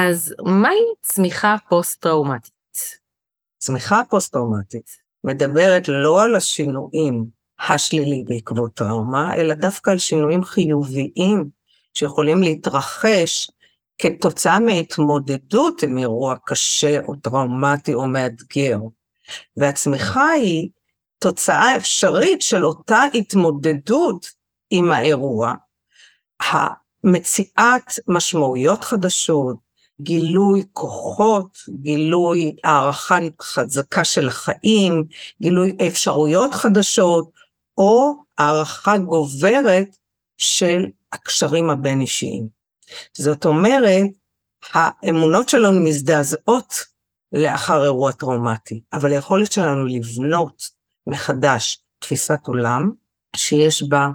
אז מהי צמיחה פוסט-טראומטית? צמיחה פוסט-טראומטית מדברת לא על השינויים השליליים בעקבות טראומה, אלא דווקא על שינויים חיוביים שיכולים להתרחש כתוצאה מהתמודדות עם אירוע קשה או טראומטי או מאתגר. והצמיחה היא תוצאה אפשרית של אותה התמודדות עם האירוע, המציאת משמעויות חדשות, גילוי כוחות, גילוי הערכה חזקה של החיים, גילוי אפשרויות חדשות, או הערכה גוברת של הקשרים הבין אישיים. זאת אומרת, האמונות שלנו מזדעזעות לאחר אירוע טראומטי, אבל היכולת שלנו לבנות מחדש תפיסת עולם שיש בה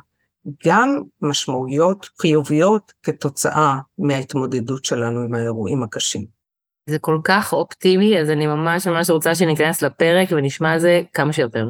גם משמעויות חיוביות כתוצאה מההתמודדות שלנו עם האירועים הקשים. זה כל כך אופטימי, אז אני ממש ממש רוצה שניכנס לפרק ונשמע על זה כמה שיותר.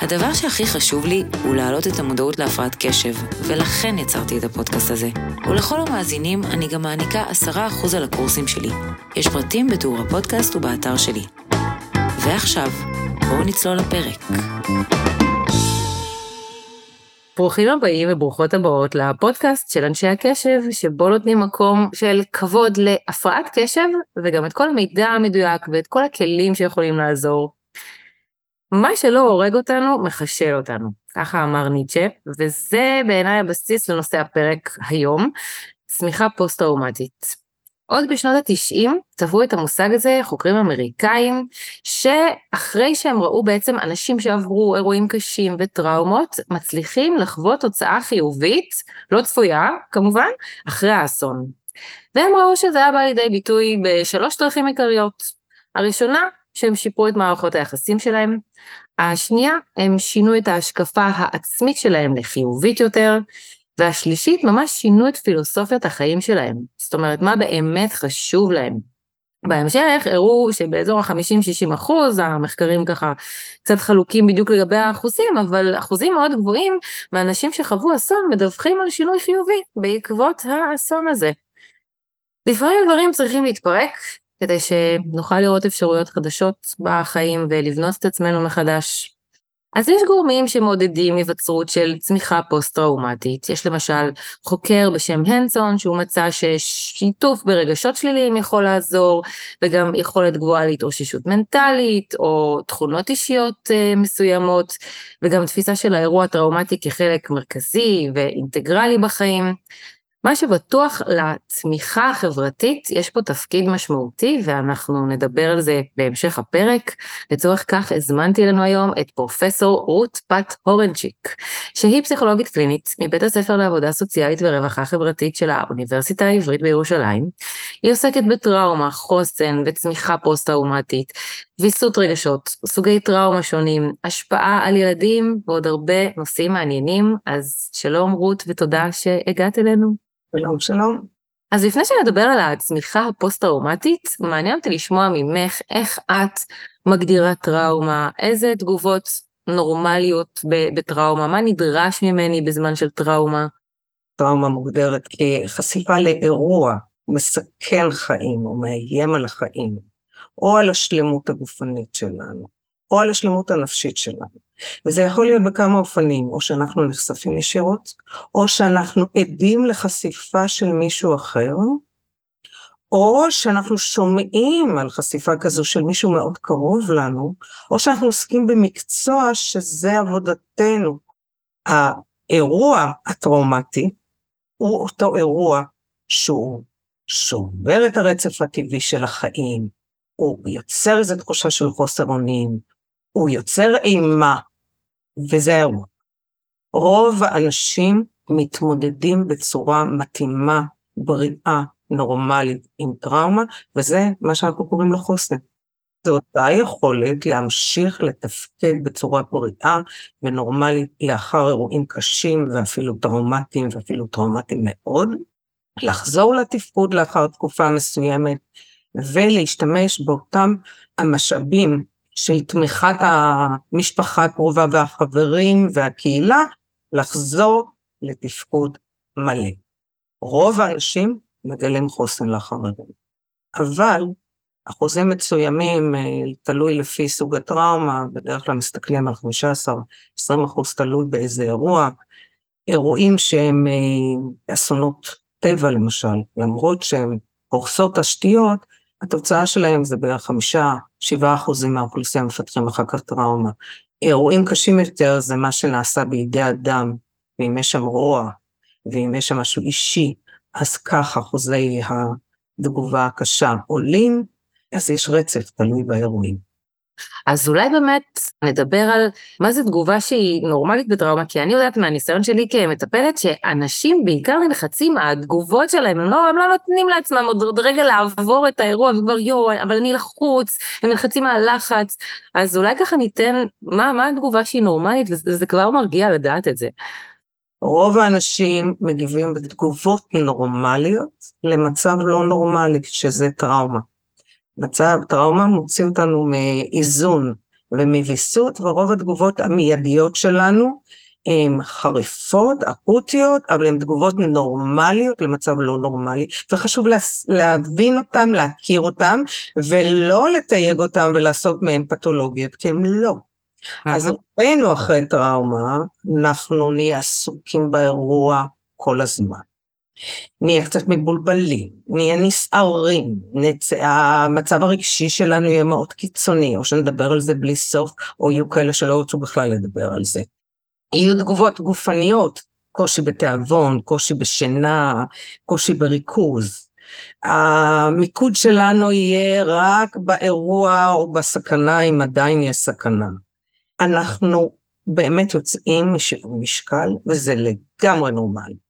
הדבר שהכי חשוב לי הוא להעלות את המודעות להפרעת קשב, ולכן יצרתי את הפודקאסט הזה. ולכל המאזינים אני גם מעניקה 10% על הקורסים שלי. יש פרטים בתיאור הפודקאסט ובאתר שלי. ועכשיו, בואו נצלול לפרק. ברוכים הבאים וברוכות הבאות לפודקאסט של אנשי הקשב, שבו נותנים מקום של כבוד להפרעת קשב, וגם את כל המידע המדויק ואת כל הכלים שיכולים לעזור מה שלא הורג אותנו, מחשל אותנו, ככה אמר ניטשה, וזה בעיניי הבסיס לנושא הפרק היום, צמיחה פוסט-טראומטית. עוד בשנות ה-90 טבעו את המושג הזה חוקרים אמריקאים, שאחרי שהם ראו בעצם אנשים שעברו אירועים קשים וטראומות, מצליחים לחוות תוצאה חיובית, לא צפויה כמובן, אחרי האסון. והם ראו שזה היה בא לידי ביטוי בשלוש דרכים עיקריות. הראשונה, שהם שיפרו את מערכות היחסים שלהם. השנייה, הם שינו את ההשקפה העצמית שלהם לחיובית יותר. והשלישית, ממש שינו את פילוסופיית החיים שלהם. זאת אומרת, מה באמת חשוב להם. בהמשך הראו שבאזור ה-50-60 אחוז, המחקרים ככה קצת חלוקים בדיוק לגבי האחוזים, אבל אחוזים מאוד גבוהים מהאנשים שחוו אסון מדווחים על שינוי חיובי בעקבות האסון הזה. לפעמים דברים צריכים להתפרק, כדי שנוכל לראות אפשרויות חדשות בחיים ולבנות את עצמנו מחדש. אז יש גורמים שמעודדים היווצרות של צמיחה פוסט-טראומטית. יש למשל חוקר בשם הנסון שהוא מצא ששיתוף ברגשות שליליים יכול לעזור, וגם יכולת גבוהה להתאוששות מנטלית, או תכונות אישיות אה, מסוימות, וגם תפיסה של האירוע הטראומטי כחלק מרכזי ואינטגרלי בחיים. מה שבטוח לצמיחה החברתית יש פה תפקיד משמעותי ואנחנו נדבר על זה בהמשך הפרק. לצורך כך הזמנתי לנו היום את פרופסור רות פת הורנצ'יק, שהיא פסיכולוגית קלינית מבית הספר לעבודה סוציאלית ורווחה חברתית של האוניברסיטה העברית בירושלים. היא עוסקת בטראומה, חוסן וצמיחה פוסט-טראומטית, ויסות רגשות, סוגי טראומה שונים, השפעה על ילדים ועוד הרבה נושאים מעניינים. אז שלום רות ותודה שהגעת אלינו. שלום שלום. אז לפני שנדבר על הצמיחה הפוסט-טראומטית, מעניין אותי לשמוע ממך איך את מגדירה טראומה, איזה תגובות נורמליות בטראומה, מה נדרש ממני בזמן של טראומה. טראומה מוגדרת כחשיפה לאירוע מסכן חיים או מאיים על החיים, או על השלמות הגופנית שלנו, או על השלמות הנפשית שלנו. וזה יכול להיות בכמה אופנים, או שאנחנו נחשפים ישירות, או שאנחנו עדים לחשיפה של מישהו אחר, או שאנחנו שומעים על חשיפה כזו של מישהו מאוד קרוב לנו, או שאנחנו עוסקים במקצוע שזה עבודתנו. האירוע הטראומטי הוא אותו אירוע שהוא שובר את הרצף הטבעי של החיים, הוא יוצר איזו תחושה של חוסר אונים, הוא יוצר אימה, וזהו. רוב האנשים מתמודדים בצורה מתאימה, בריאה, נורמלית עם טראומה, וזה מה שאנחנו קוראים לו חוסן. זו אותה יכולת להמשיך לתפקד בצורה בריאה ונורמלית לאחר אירועים קשים ואפילו טראומטיים ואפילו טראומטיים מאוד, לחזור לתפקוד לאחר תקופה מסוימת ולהשתמש באותם המשאבים של תמיכת המשפחה הקרובה והחברים והקהילה, לחזור לתפקוד מלא. רוב האנשים מגלים חוסן אירועים. אבל אחוזים מסוימים, אה, תלוי לפי סוג הטראומה, בדרך כלל מסתכלים על 15-20 אחוז תלוי באיזה אירוע, אירועים שהם אה, אסונות טבע למשל, למרות שהם הורסות תשתיות, התוצאה שלהם זה בערך חמישה, שבעה אחוזים מהאוכלוסייה מפתחים אחר כך טראומה. אירועים קשים יותר זה מה שנעשה בידי אדם, ואם יש שם רוע, ואם יש שם משהו אישי, אז כך אחוזי התגובה הקשה עולים, אז יש רצף תלוי באירועים. אז אולי באמת נדבר על מה זה תגובה שהיא נורמלית בטראומה, כי אני יודעת מהניסיון שלי כמטפלת שאנשים בעיקר נלחצים, התגובות שלהם, הם לא, הם לא נותנים לעצמם עוד, עוד רגע לעבור את האירוע, וכבר יואו, אבל אני לחוץ, הם נלחצים מהלחץ, אז אולי ככה ניתן, מה, מה התגובה שהיא נורמלית, וזה כבר מרגיע לדעת את זה. רוב האנשים מגיבים בתגובות נורמליות למצב לא נורמלי, שזה טראומה. מצב טראומה מוציא אותנו מאיזון ומוויסות, ורוב התגובות המיידיות שלנו הן חריפות, אקוטיות, אבל הן תגובות נורמליות למצב לא נורמלי, וחשוב להבין אותן, להכיר אותן, ולא לתייג אותן ולעשות מהן פתולוגיות, כי הן לא. אז רבינו אחרי טראומה, אנחנו נהיה עסוקים באירוע כל הזמן. נהיה קצת מבולבלים, נהיה נסערים, נצ... המצב הרגשי שלנו יהיה מאוד קיצוני, או שנדבר על זה בלי סוף, או יהיו כאלה שלא ירצו בכלל לדבר על זה. יהיו תגובות גופניות, קושי בתיאבון, קושי בשינה, קושי בריכוז. המיקוד שלנו יהיה רק באירוע או בסכנה, אם עדיין יש סכנה. אנחנו באמת יוצאים משקל, וזה לגמרי נורמלי.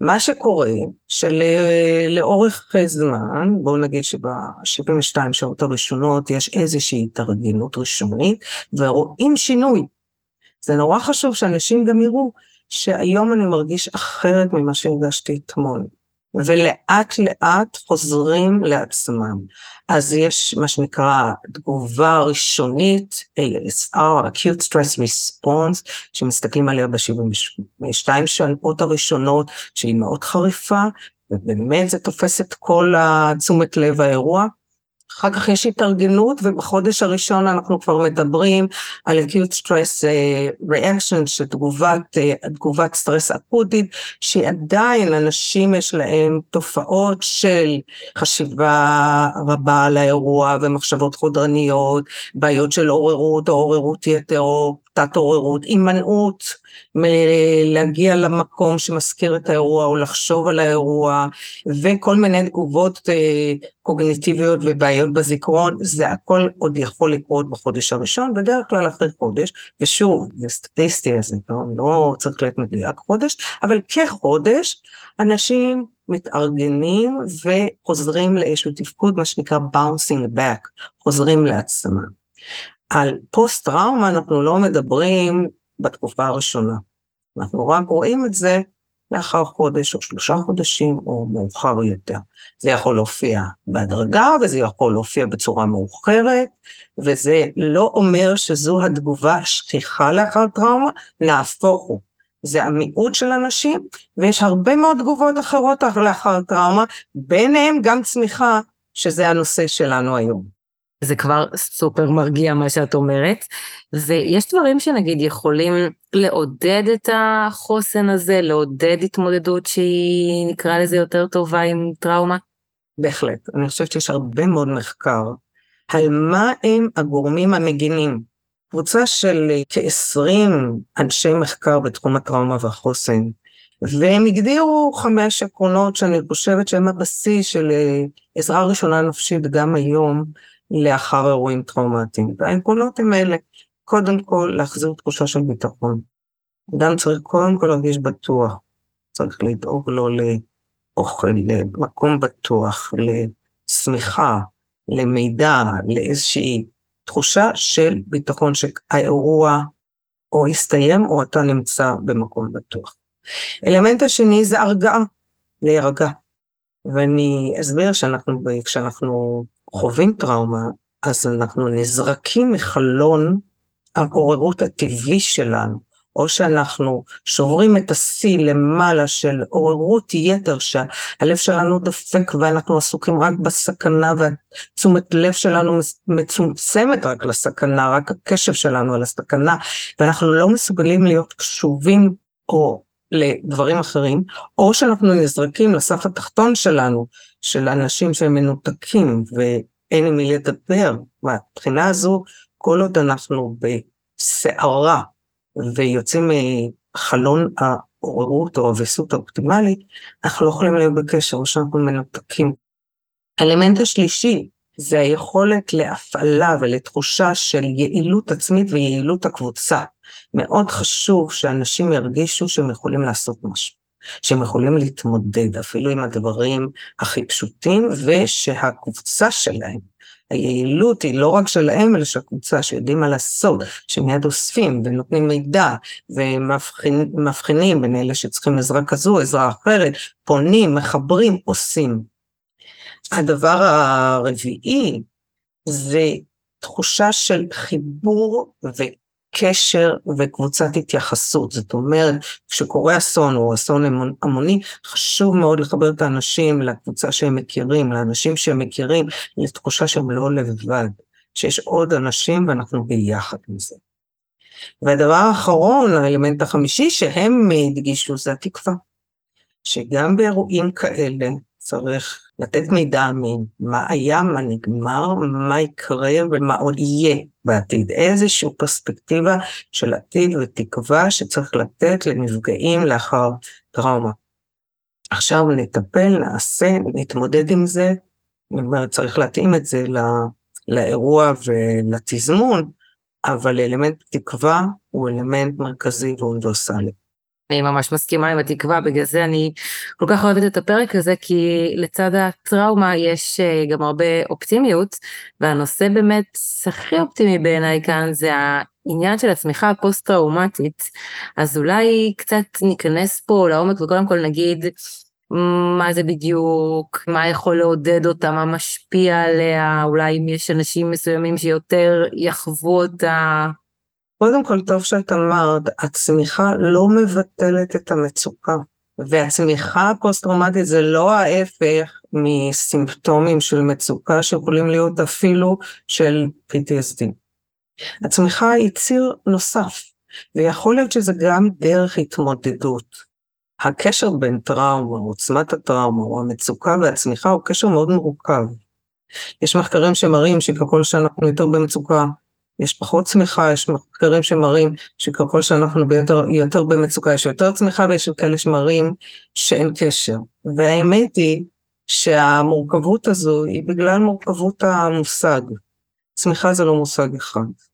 מה שקורה שלאורך זמן, בואו נגיד שב-72 שעות הראשונות יש איזושהי התארגנות ראשונית ורואים שינוי. זה נורא חשוב שאנשים גם יראו שהיום אני מרגיש אחרת ממה שהרגשתי אתמול. ולאט לאט חוזרים לעצמם. אז יש מה שנקרא תגובה ראשונית, ASR, acute stress response, שמסתכלים עליה ב-72 שעות הראשונות, שהיא מאוד חריפה, ובאמת זה תופס את כל תשומת לב האירוע. אחר כך יש התארגנות, ובחודש הראשון אנחנו כבר מדברים על acute stress uh, reaction, שתגובת תגובת סטרס אקוטית, שעדיין אנשים יש להם תופעות של חשיבה רבה על האירוע ומחשבות חודרניות, בעיות של עוררות או עוררות יתר או תת עוררות, הימנעות מלהגיע למקום שמזכיר את האירוע או לחשוב על האירוע וכל מיני תגובות אה, קוגניטיביות ובעיות בזיכרון, זה הכל עוד יכול לקרות בחודש הראשון, בדרך כלל אחרי חודש, ושוב, זה סטטיסטי, אז לא, לא צריך להיות מדויק חודש, אבל כחודש אנשים מתארגנים וחוזרים לאיזשהו תפקוד, מה שנקרא bouncing back, חוזרים לעצמם. על פוסט טראומה אנחנו לא מדברים בתקופה הראשונה. אנחנו רק רואים את זה לאחר חודש או שלושה חודשים או מאוחר יותר. זה יכול להופיע בהדרגה וזה יכול להופיע בצורה מאוחרת, וזה לא אומר שזו התגובה השכיחה לאחר טראומה, נהפוך הוא. זה המיעוט של אנשים, ויש הרבה מאוד תגובות אחרות לאחר טראומה, ביניהם גם צמיחה, שזה הנושא שלנו היום. זה כבר סופר מרגיע מה שאת אומרת, ויש דברים שנגיד יכולים לעודד את החוסן הזה, לעודד התמודדות שהיא נקרא לזה יותר טובה עם טראומה? בהחלט, אני חושבת שיש הרבה מאוד מחקר על מה הם הגורמים המגינים. קבוצה של כ-20 אנשי מחקר בתחום הטראומה והחוסן, והם הגדירו חמש עקרונות שאני חושבת שהם הבסיס של אה, עזרה ראשונה נפשית גם היום, לאחר אירועים טראומטיים. והעקרונות הם אלה, קודם כל להחזיר תחושה של ביטחון. אדם צריך קודם כל להרגיש בטוח, צריך לדאוג לו לאוכל, למקום בטוח, לשמיכה, למידע, לאיזושהי תחושה של ביטחון שהאירוע או הסתיים או אתה נמצא במקום בטוח. אלמנט השני זה הרגעה, להירגע. ואני אסביר שאנחנו, כשאנחנו חווים טראומה, אז אנחנו נזרקים מחלון העוררות הטבעי שלנו, או שאנחנו שוברים את השיא למעלה של עוררות יתר שהלב שלנו דופק ואנחנו עסוקים רק בסכנה והתשומת לב שלנו מצומצמת רק לסכנה, רק הקשב שלנו על הסכנה, ואנחנו לא מסוגלים להיות קשובים או לדברים אחרים, או שאנחנו נזרקים לסף התחתון שלנו, של אנשים שהם מנותקים ואין עם מי לדבר. מהבחינה הזו, כל עוד אנחנו בסערה ויוצאים מחלון העוררות או הוויסות האופטימלית, אנחנו לא יכולים להיות בקשר או שאנחנו מנותקים. האלמנט השלישי זה היכולת להפעלה ולתחושה של יעילות עצמית ויעילות הקבוצה. מאוד חשוב שאנשים ירגישו שהם יכולים לעשות משהו, שהם יכולים להתמודד אפילו עם הדברים הכי פשוטים, ושהקבוצה שלהם, היעילות היא לא רק שלהם, אלא של הקבוצה שיודעים מה לעשות, שמיד אוספים ונותנים מידע ומבחינים בין אלה שצריכים עזרה כזו, עזרה אחרת, פונים, מחברים, עושים. הדבר הרביעי זה תחושה של חיבור וקשר וקבוצת התייחסות. זאת אומרת, כשקורה אסון או אסון המוני, חשוב מאוד לחבר את האנשים לקבוצה שהם מכירים, לאנשים שהם מכירים, לתחושה שהם לא לבד, שיש עוד אנשים ואנחנו ביחד עם זה. והדבר האחרון, האלמנט החמישי שהם הדגישו זה התקווה. שגם באירועים כאלה צריך לתת מידע אמין, מה היה, מה נגמר, מה יקרה ומה עוד יהיה בעתיד. איזושהי פרספקטיבה של עתיד ותקווה שצריך לתת לנפגעים לאחר טראומה. עכשיו נטפל, נעשה, נתמודד עם זה, אני אומרת, צריך להתאים את זה לא, לאירוע ולתזמון, אבל אלמנט תקווה הוא אלמנט מרכזי ואוניברסלי. אני ממש מסכימה עם התקווה, בגלל זה אני כל כך אוהבת את הפרק הזה, כי לצד הטראומה יש אה, גם הרבה אופטימיות, והנושא באמת הכי אופטימי בעיניי כאן זה העניין של הצמיחה הפוסט-טראומטית, אז אולי קצת ניכנס פה לעומק וקודם כל נגיד מה זה בדיוק, מה יכול לעודד אותה, מה משפיע עליה, אולי אם יש אנשים מסוימים שיותר יחוו אותה. קודם כל, טוב שאת אמרת, הצמיחה לא מבטלת את המצוקה. והצמיחה הפוסט-טראומטית זה לא ההפך מסימפטומים של מצוקה שיכולים להיות אפילו של PTSD. הצמיחה היא ציר נוסף, ויכול להיות שזה גם דרך התמודדות. הקשר בין טראומה, עוצמת הטראומה או המצוקה והצמיחה הוא קשר מאוד מורכב. יש מחקרים שמראים שככל שאנחנו יותר במצוקה, יש פחות צמיחה, יש מחקרים שמראים שככל שאנחנו ביותר, יותר במצוקה יש יותר צמיחה ויש כאלה שמראים שאין קשר. והאמת היא שהמורכבות הזו היא בגלל מורכבות המושג. צמיחה זה לא מושג אחד.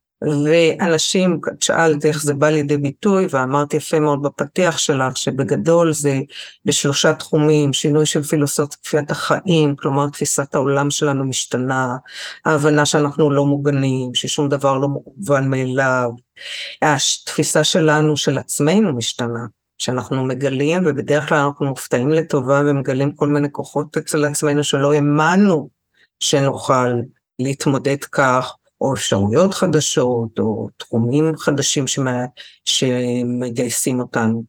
ואנשים, את שאלת איך זה בא לידי ביטוי, ואמרת יפה מאוד בפתיח שלך, שבגדול זה בשלושה תחומים, שינוי של פילוסופיית החיים, כלומר תפיסת העולם שלנו משתנה, ההבנה שאנחנו לא מוגנים, ששום דבר לא מובן מאליו, התפיסה שלנו של עצמנו משתנה. שאנחנו מגלים, ובדרך כלל אנחנו מופתעים לטובה ומגלים כל מיני כוחות אצל עצמנו שלא האמנו שנוכל להתמודד כך, או אפשרויות חדשות, או תחומים חדשים שמה, שמגייסים אותנו.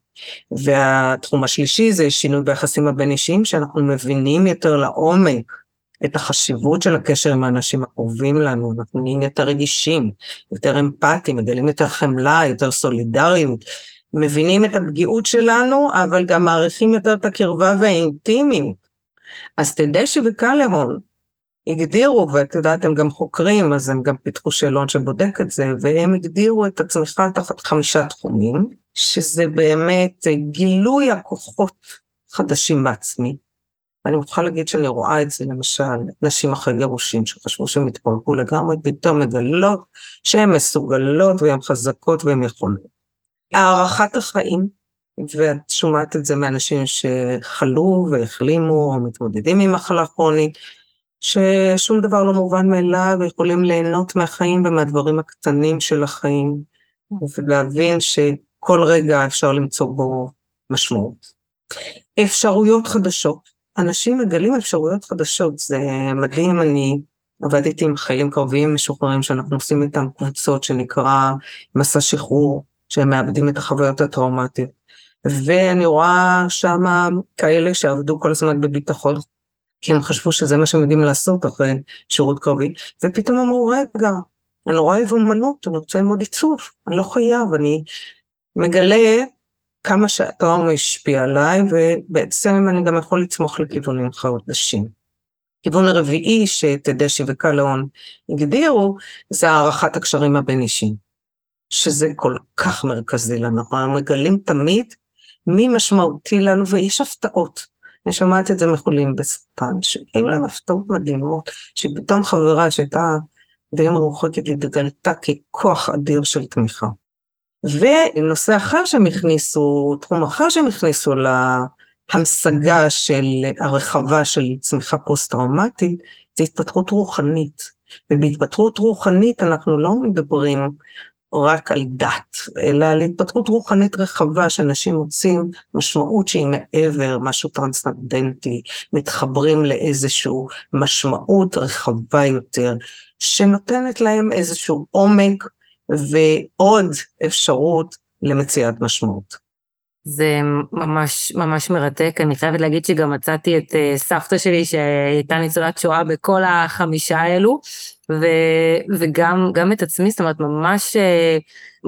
והתחום השלישי זה שינוי ביחסים הבין-אישיים, שאנחנו מבינים יותר לעומק את החשיבות של הקשר עם האנשים הקרובים לנו, אנחנו נהיים יותר רגישים, יותר אמפתיים, מגלים יותר חמלה, יותר סולידריות, מבינים את הפגיעות שלנו, אבל גם מעריכים יותר את הקרבה והאינטימיות. אז תדע שבקלהון, הגדירו, ואת יודעת, הם גם חוקרים, אז הם גם פיתחו שאלון שבודק את זה, והם הגדירו את הצמיחה תחת חמישה תחומים, שזה באמת גילוי הכוחות חדשים בעצמי. ואני מוכרחה להגיד שאני רואה את זה למשל, נשים אחרי גירושים שחשבו שהם התפרקו לגמרי, פתאום מגלות שהן מסוגלות והן חזקות והן יכולות. הערכת החיים, ואת שומעת את זה מאנשים שחלו והחלימו או מתמודדים עם מחלה כרונית, ששום דבר לא מובן מאליו ויכולים ליהנות מהחיים ומהדברים הקטנים של החיים, ולהבין שכל רגע אפשר למצוא בו משמעות. אפשרויות חדשות, אנשים מגלים אפשרויות חדשות, זה מדהים, אני עבדתי עם חיילים קרביים משוחררים שאנחנו עושים איתם קבוצות שנקרא מסע שחרור, שהם מאבדים את החוויות הטראומטיות. ואני רואה שם כאלה שעבדו כל הזמן בביטחון, כי הם חשבו שזה מה שהם יודעים לעשות אחרי שירות קרבי, ופתאום אמרו, רגע, אני רואה אומנות, אני רוצה ללמוד עיצוב, אני לא חייב, אני מגלה כמה שהטראומה השפיעה עליי, ובעצם אני גם יכול לצמוח לכיוונים חדשים. כיוון הרביעי שתדשי וקלאון הגדירו, זה הערכת הקשרים הבין-אישיים, שזה כל כך מרכזי לנו, אנחנו מגלים תמיד מי משמעותי לנו, ויש הפתעות. אני שומעת את זה מחולים בסרטן, שהיו להם הפתעות מדהימות, שפתאום חברה שהייתה די מרוחקת התגלתה ככוח אדיר של תמיכה. ונושא אחר שהם הכניסו, תחום אחר שהם הכניסו להמשגה של הרחבה של צמיחה פוסט-טראומטית, זה התפתחות רוחנית. ובהתפתחות רוחנית אנחנו לא מדברים רק על דת, אלא על התפתחות רוחנית רחבה שאנשים מוצאים משמעות שהיא מעבר, משהו טרנסנדנטי, מתחברים לאיזשהו משמעות רחבה יותר, שנותנת להם איזשהו עומק ועוד אפשרות למציאת משמעות. זה ממש ממש מרתק, אני חייבת להגיד שגם מצאתי את uh, סבתא שלי שהייתה ניצולת שואה בכל החמישה האלו, ו, וגם גם את עצמי, זאת אומרת ממש uh,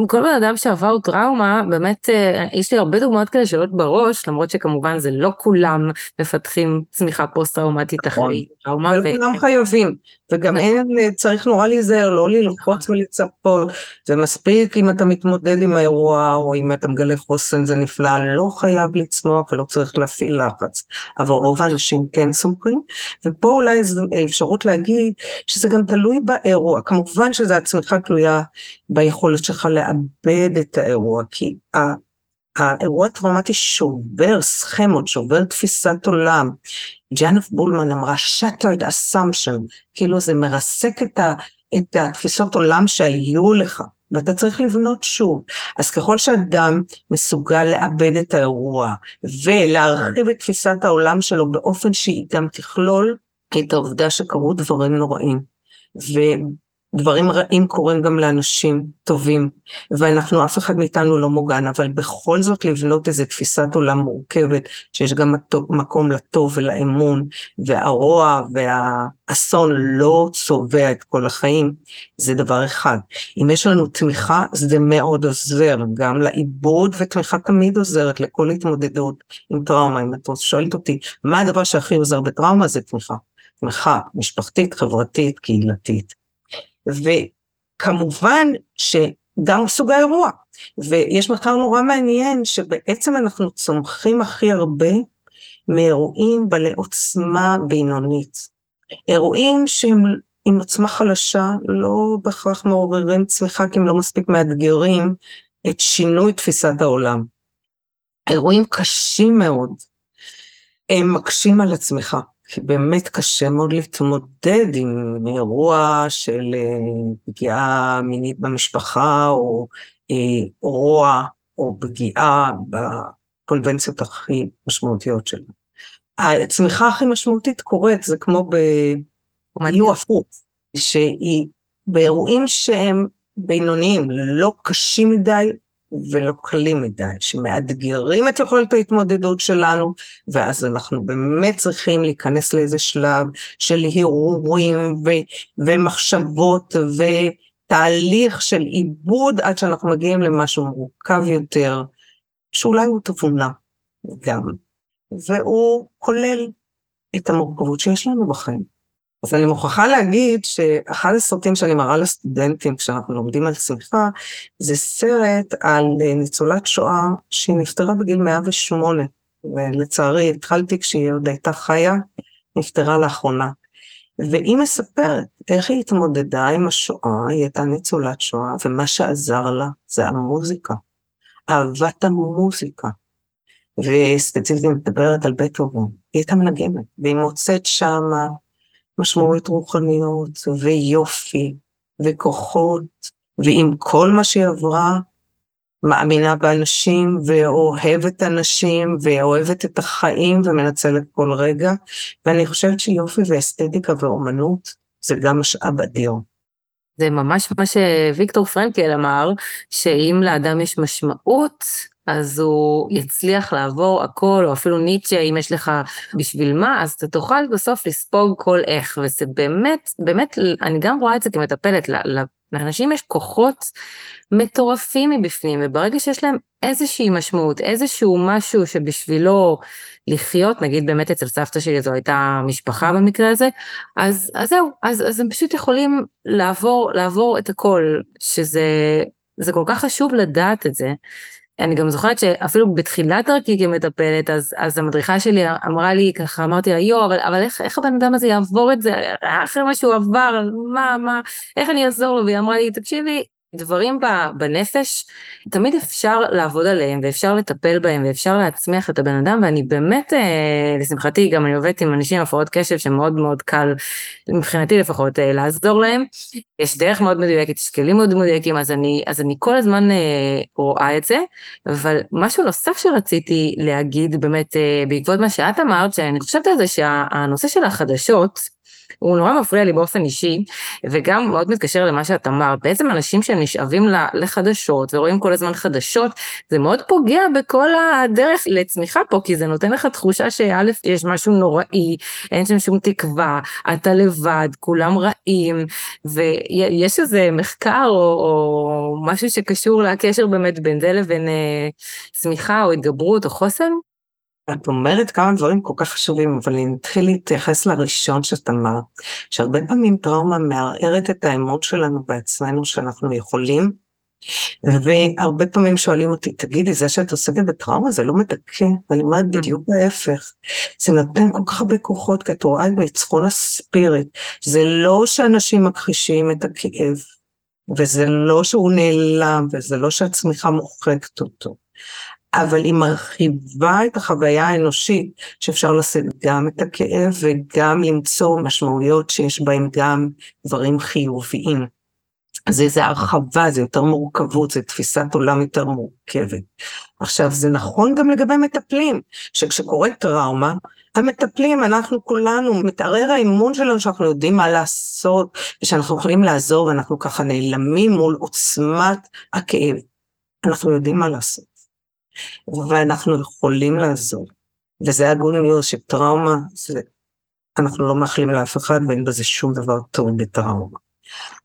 כל בן אדם שעבר טראומה, באמת, אה, יש לי הרבה דוגמאות כאלה שעולות בראש, למרות שכמובן זה לא כולם מפתחים צמיחה פוסט-טראומטית נכון. אחרי טראומה. לא כולם חייבים, וגם נכון. אין, אה, צריך נורא להיזהר, לא ללחוץ ולצפות, זה מספיק אם אתה מתמודד עם האירוע, או אם אתה מגלה חוסן, זה נפלא, לא חייב לצמוח ולא צריך להפעיל לחץ, אבל רוב האנשים כן סומכים, ופה אולי זו אפשרות להגיד שזה גם תלוי באירוע, כמובן שהצמיחה תלויה ביכולת שלך לאבד את האירוע, כי האירוע הטראומטי שובר סכמות, שובר תפיסת עולם. ג'אנף בולמן אמרה shattered assumption, כאילו זה מרסק את, ה, את התפיסות עולם שהיו לך, ואתה צריך לבנות שוב. אז ככל שאדם מסוגל לאבד את האירוע ולהרחיב את תפיסת העולם שלו באופן שהיא גם תכלול את העובדה שקרו דברים נוראים. דברים רעים קורים גם לאנשים טובים, ואנחנו, אף אחד מאיתנו לא מוגן, אבל בכל זאת לבנות איזו תפיסת עולם מורכבת, שיש גם מקום לטוב ולאמון, והרוע והאסון לא צובע את כל החיים, זה דבר אחד. אם יש לנו תמיכה, זה מאוד עוזר, גם לעיבוד, ותמיכה תמיד עוזרת לכל התמודדות עם טראומה. אם את שואלת אותי, מה הדבר שהכי עוזר בטראומה? זה תמיכה. תמיכה משפחתית, חברתית, קהילתית. וכמובן שגם סוג האירוע, ויש מחקר נורא מעניין שבעצם אנחנו צומחים הכי הרבה מאירועים בעלי עוצמה בינונית. אירועים שהם עם עוצמה חלשה לא בהכרח מעוררים צמיחה כי הם לא מספיק מאתגרים את שינוי תפיסת העולם. אירועים קשים מאוד, הם מקשים על הצמיחה. כי באמת קשה מאוד להתמודד עם אירוע של אה, פגיעה מינית במשפחה, או אה, רוע, או פגיעה בקונבנציות הכי משמעותיות שלנו. הצמיחה הכי משמעותית קורית, זה כמו ב... יהיו הפוך, שהיא באירועים שהם בינוניים, לא קשים מדי, ולא קלים מדי, שמאתגרים את יכולת ההתמודדות שלנו, ואז אנחנו באמת צריכים להיכנס לאיזה שלב של הרהורים ומחשבות ותהליך של עיבוד עד שאנחנו מגיעים למשהו מורכב יותר, שאולי הוא תבונה גם, והוא כולל את המורכבות שיש לנו בחיים. אז אני מוכרחה להגיד שאחד הסרטים שאני מראה לסטודנטים כשאנחנו לומדים על צמיחה, זה סרט על אה, ניצולת שואה שהיא נפטרה בגיל 108, ולצערי התחלתי כשהיא עוד הייתה חיה, נפטרה לאחרונה. והיא מספרת איך היא התמודדה עם השואה, היא הייתה ניצולת שואה, ומה שעזר לה זה המוזיקה. אהבת המוזיקה. וספציפית מדברת על בטהובן, היא הייתה מנגנת, והיא מוצאת שם משמעויות רוחניות, ויופי, וכוחות, ועם כל מה שהיא עברה, מאמינה באנשים, ואוהבת אנשים, ואוהבת את החיים, ומנצלת כל רגע, ואני חושבת שיופי ואסתטיקה ואומנות זה גם משאב אדיר. זה ממש מה שוויקטור פרנקל אמר, שאם לאדם יש משמעות, אז הוא יצליח לעבור הכל, או אפילו ניטשה, אם יש לך בשביל מה, אז אתה תוכל בסוף לספוג כל איך, וזה באמת, באמת, אני גם רואה את זה כמטפלת, לאנשים יש כוחות מטורפים מבפנים, וברגע שיש להם איזושהי משמעות, איזשהו משהו שבשבילו לחיות, נגיד באמת אצל סבתא שלי זו הייתה משפחה במקרה הזה, אז, אז זהו, אז, אז הם פשוט יכולים לעבור, לעבור את הכל, שזה כל כך חשוב לדעת את זה. אני גם זוכרת שאפילו בתחילת דרכי כמטפלת, אז, אז המדריכה שלי אמרה לי ככה, אמרתי לה, יואו, אבל, אבל איך, איך הבן אדם הזה יעבור את זה אחרי מה שהוא עבר, מה, מה, איך אני אעזור לו? והיא אמרה לי, תקשיבי, דברים בנפש, תמיד אפשר לעבוד עליהם ואפשר לטפל בהם ואפשר להצמיח את הבן אדם ואני באמת, אה, לשמחתי גם אני עובדת עם אנשים עם הפרעות קשב שמאוד מאוד קל, מבחינתי לפחות, אה, לעזור להם. יש דרך מאוד מדויקת, יש כלים מאוד מדויקים, אז אני, אז אני כל הזמן אה, רואה את זה, אבל משהו נוסף שרציתי להגיד באמת בעקבות מה שאת אמרת, שאני חושבת על זה שהנושא של החדשות, הוא נורא מפריע לי באופן אישי, וגם מאוד מתקשר למה שאת אמרת, בעצם אנשים שנשאבים לחדשות ורואים כל הזמן חדשות, זה מאוד פוגע בכל הדרך לצמיחה פה, כי זה נותן לך תחושה שא' יש משהו נוראי, אין שם שום תקווה, אתה לבד, כולם רעים, ויש איזה מחקר או, או משהו שקשור לקשר באמת בין זה לבין אה, צמיחה או התגברות או חוסן? את אומרת כמה דברים כל כך חשובים, אבל אני אתחיל להתייחס לראשון שאת אמרת, שהרבה פעמים טראומה מערערת את האמון שלנו בעצמנו שאנחנו יכולים, והרבה פעמים שואלים אותי, תגידי, זה שאת עוסקת בטראומה זה לא מדכא, ואני אומרת בדיוק ההפך, זה נותן כל כך הרבה כוחות, כי את רואה את ניצחון הספיריט, זה לא שאנשים מכחישים את הכאב, וזה לא שהוא נעלם, וזה לא שהצמיחה מוחקת אותו. אבל היא מרחיבה את החוויה האנושית, שאפשר לשאת גם את הכאב וגם למצוא משמעויות שיש בהן גם דברים חיוביים. אז זה הרחבה, זה יותר מורכבות, זה תפיסת עולם יותר מורכבת. עכשיו, זה נכון גם לגבי מטפלים, שכשקורית טראומה, המטפלים, אנחנו כולנו, מתערער האמון שלנו שאנחנו יודעים מה לעשות, ושאנחנו יכולים לעזור, ואנחנו ככה נעלמים מול עוצמת הכאב. אנחנו יודעים מה לעשות. ואנחנו יכולים לעזור. וזה הגון ניוז שטראומה, זה, אנחנו לא מאחלים לאף אחד ואין בזה שום דבר טוב בטראומה.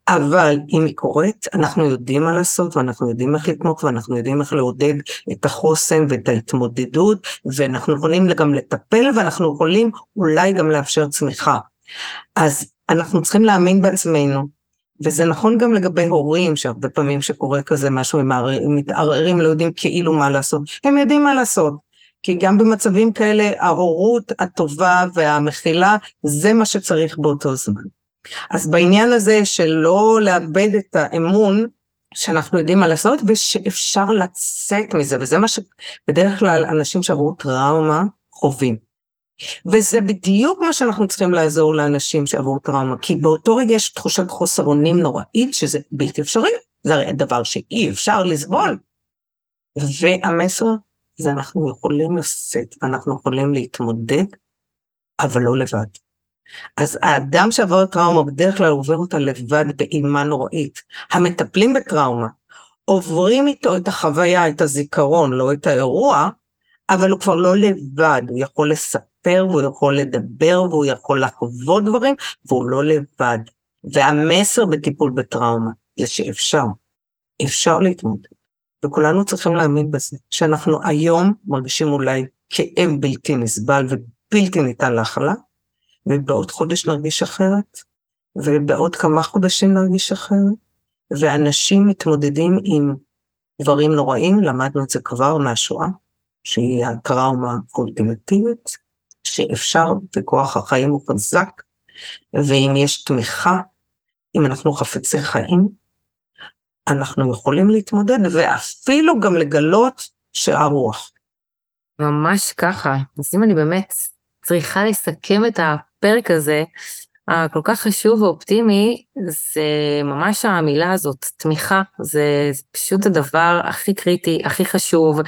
אבל אם היא קורית, אנחנו יודעים מה לעשות, ואנחנו יודעים איך לתמוך, ואנחנו יודעים איך לעודד את החוסן ואת ההתמודדות, ואנחנו יכולים גם לטפל, ואנחנו יכולים אולי גם לאפשר צמיחה. אז אנחנו צריכים להאמין בעצמנו, וזה נכון גם לגבי הורים, שהרבה פעמים שקורה כזה משהו, הם מתערערים, לא יודעים כאילו מה לעשות. הם יודעים מה לעשות. כי גם במצבים כאלה, ההורות הטובה והמכילה, זה מה שצריך באותו זמן. אז בעניין הזה של לא לאבד את האמון, שאנחנו יודעים מה לעשות, ושאפשר לצאת מזה, וזה מה שבדרך כלל אנשים שעברו טראומה חווים. וזה בדיוק מה שאנחנו צריכים לעזור לאנשים שעברו טראומה, כי באותו רגע יש תחושת חוסר אונים נוראית, שזה בלתי אפשרי, זה הרי דבר שאי אפשר לסבול. והמסר זה אנחנו יכולים לשאת, אנחנו יכולים להתמודד, אבל לא לבד. אז האדם שעבר טראומה בדרך כלל עובר אותה לבד באימה נוראית. המטפלים בטראומה עוברים איתו את החוויה, את הזיכרון, לא את האירוע, אבל הוא כבר לא לבד, הוא יכול לספר. לספר, והוא יכול לדבר, והוא יכול לחוות דברים, והוא לא לבד. והמסר בטיפול בטראומה זה שאפשר, אפשר להתמודד. וכולנו צריכים להאמין בזה, שאנחנו היום מרגישים אולי כאב בלתי נסבל ובלתי ניתן להכלה, ובעוד חודש נרגיש אחרת, ובעוד כמה חודשים נרגיש אחרת, ואנשים מתמודדים עם דברים נוראים, למדנו את זה כבר מהשואה, שהיא הטראומה האולטימטיבית, שאפשר וכוח החיים הוא חזק, ואם יש תמיכה, אם אנחנו חפצי חיים, אנחנו יכולים להתמודד ואפילו גם לגלות שהרוח. ממש ככה. אז אם אני באמת צריכה לסכם את הפרק הזה, הכל כך חשוב ואופטימי, זה ממש המילה הזאת, תמיכה. זה, פשוט הדבר הכי קריטי, הכי חשוב.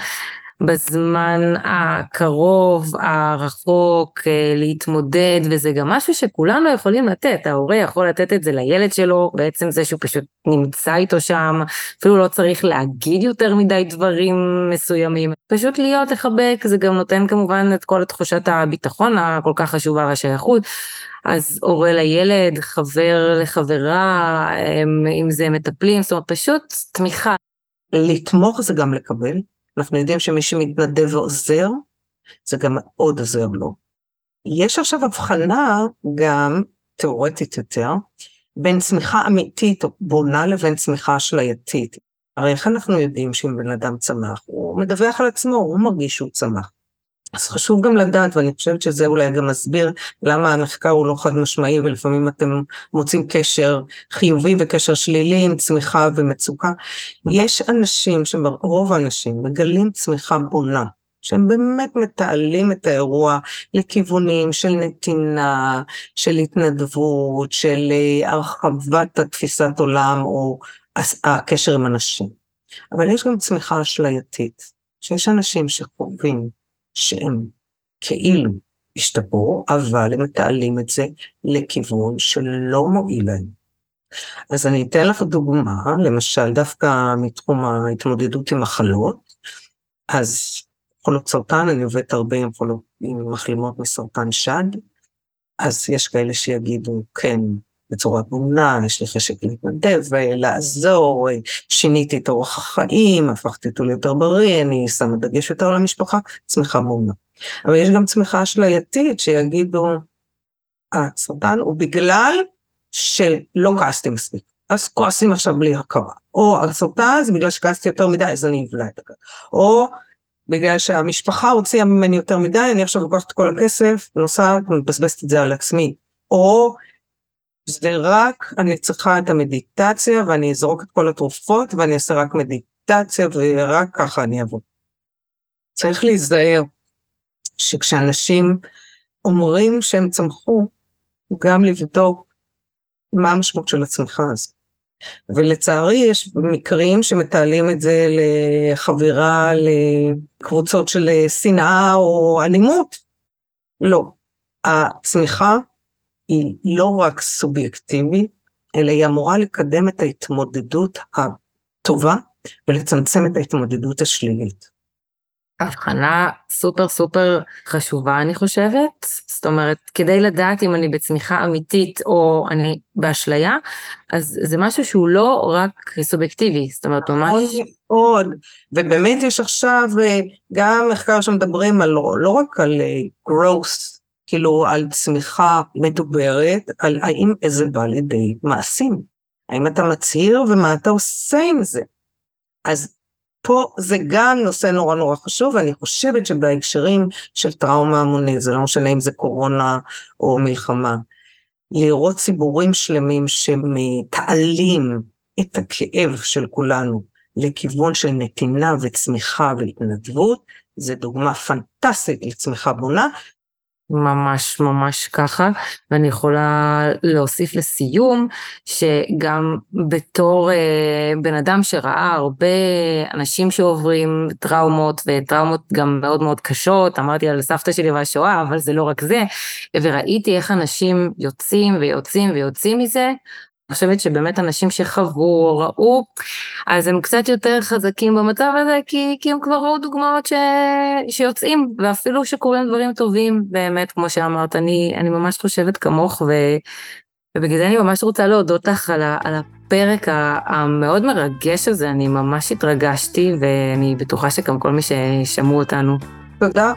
בזמן הקרוב, הרחוק, אה, להתמודד, וזה גם משהו שכולנו יכולים לתת. ההורה יכול לתת את זה לילד שלו, בעצם זה שהוא פשוט נמצא איתו שם, אפילו לא צריך להגיד יותר מדי דברים מסוימים. פשוט להיות, לחבק, זה גם נותן כמובן את כל תחושת הביטחון הכל כך חשובה והשייכות. אז הורה לילד, חבר לחברה, אם זה מטפלים, זאת אומרת פשוט תמיכה. לתמוך זה גם לקבל. אנחנו יודעים שמי שמתנדב ועוזר, זה גם מאוד עוזר לו. יש עכשיו הבחנה גם, תאורטית יותר, בין צמיחה אמיתית או בונה לבין צמיחה אשלייתית. הרי איך אנחנו יודעים שאם בן אדם צמח, הוא מדווח על עצמו, הוא מרגיש שהוא צמח. אז חשוב גם לדעת, ואני חושבת שזה אולי גם מסביר למה המחקר הוא לא חד משמעי, ולפעמים אתם מוצאים קשר חיובי וקשר שלילי עם צמיחה ומצוקה. יש אנשים, רוב האנשים, מגלים צמיחה בונה. שהם באמת מתעלים את האירוע לכיוונים של נתינה, של התנדבות, של אה, הרחבת התפיסת עולם או הקשר עם אנשים. אבל יש גם צמיחה אשלייתית, שיש אנשים שחווים שהם כאילו השתפרו, אבל הם מתעלים את זה לכיוון שלא מועיל להם. אז אני אתן לך דוגמה, למשל דווקא מתחום ההתמודדות עם מחלות, אז חולות סרטן, אני עובדת הרבה עם חולות, עם מחלימות מסרטן שד, אז יש כאלה שיגידו, כן, בצורה בונה, יש לי חשק להתנדב, לעזור, שיניתי את אורח החיים, הפכתי אותו ליותר בריא, אני שמה דגש יותר על המשפחה, צמיחה בונה. אבל יש גם צמיחה אשלייתית שיגידו, הסרטן הוא בגלל שלא כעסתי מספיק, אז כועסים עכשיו בלי הכרה, או הסרטן זה בגלל שכעסתי יותר מדי, אז אני אבלע את הכרה, או בגלל שהמשפחה הוציאה ממני יותר מדי, אני עכשיו לוקחת את כל הכסף, נוסעת ומבזבזת את זה על עצמי, או זה רק, אני צריכה את המדיטציה ואני אזרוק את כל התרופות ואני אעשה רק מדיטציה ורק ככה אני אעבוד. צריך להיזהר שכשאנשים אומרים שהם צמחו, גם לבדוק מה המשמעות של הצמיחה הזאת. ולצערי יש מקרים שמתעלים את זה לחבירה לקבוצות של שנאה או אלימות. לא. הצמיחה היא לא רק סובייקטיבית, אלא היא אמורה לקדם את ההתמודדות הטובה ולצמצם את ההתמודדות השלילית. הבחנה סופר סופר חשובה אני חושבת, זאת אומרת כדי לדעת אם אני בצמיחה אמיתית או אני באשליה, אז זה משהו שהוא לא רק סובייקטיבי, זאת אומרת ממש... עוד, ובאמת יש עכשיו אה, גם מחקר שמדברים על, לא רק על אה, growth כאילו על צמיחה מדוברת, על האם איזה בא לידי מעשים. האם אתה מצהיר ומה אתה עושה עם זה. אז פה זה גם נושא נורא נורא חשוב, ואני חושבת שבהקשרים של טראומה המונית, זה לא משנה אם זה קורונה או מלחמה, לראות ציבורים שלמים שמתעלים את הכאב של כולנו לכיוון של נתינה וצמיחה והתנדבות, זה דוגמה פנטסטית לצמיחה בונה, ממש ממש ככה. ואני יכולה להוסיף לסיום שגם בתור אה, בן אדם שראה הרבה אנשים שעוברים טראומות וטראומות גם מאוד מאוד קשות אמרתי על סבתא שלי והשואה אבל זה לא רק זה וראיתי איך אנשים יוצאים ויוצאים ויוצאים מזה אני חושבת שבאמת אנשים שחוו או ראו, אז הם קצת יותר חזקים במצב הזה, כי, כי הם כבר ראו דוגמאות ש, שיוצאים, ואפילו שקורים דברים טובים, באמת, כמו שאמרת, אני, אני ממש חושבת כמוך, ו, ובגלל זה אני ממש רוצה להודות לך על, ה, על הפרק המאוד מרגש הזה, אני ממש התרגשתי, ואני בטוחה שגם כל מי ששמעו אותנו. תודה.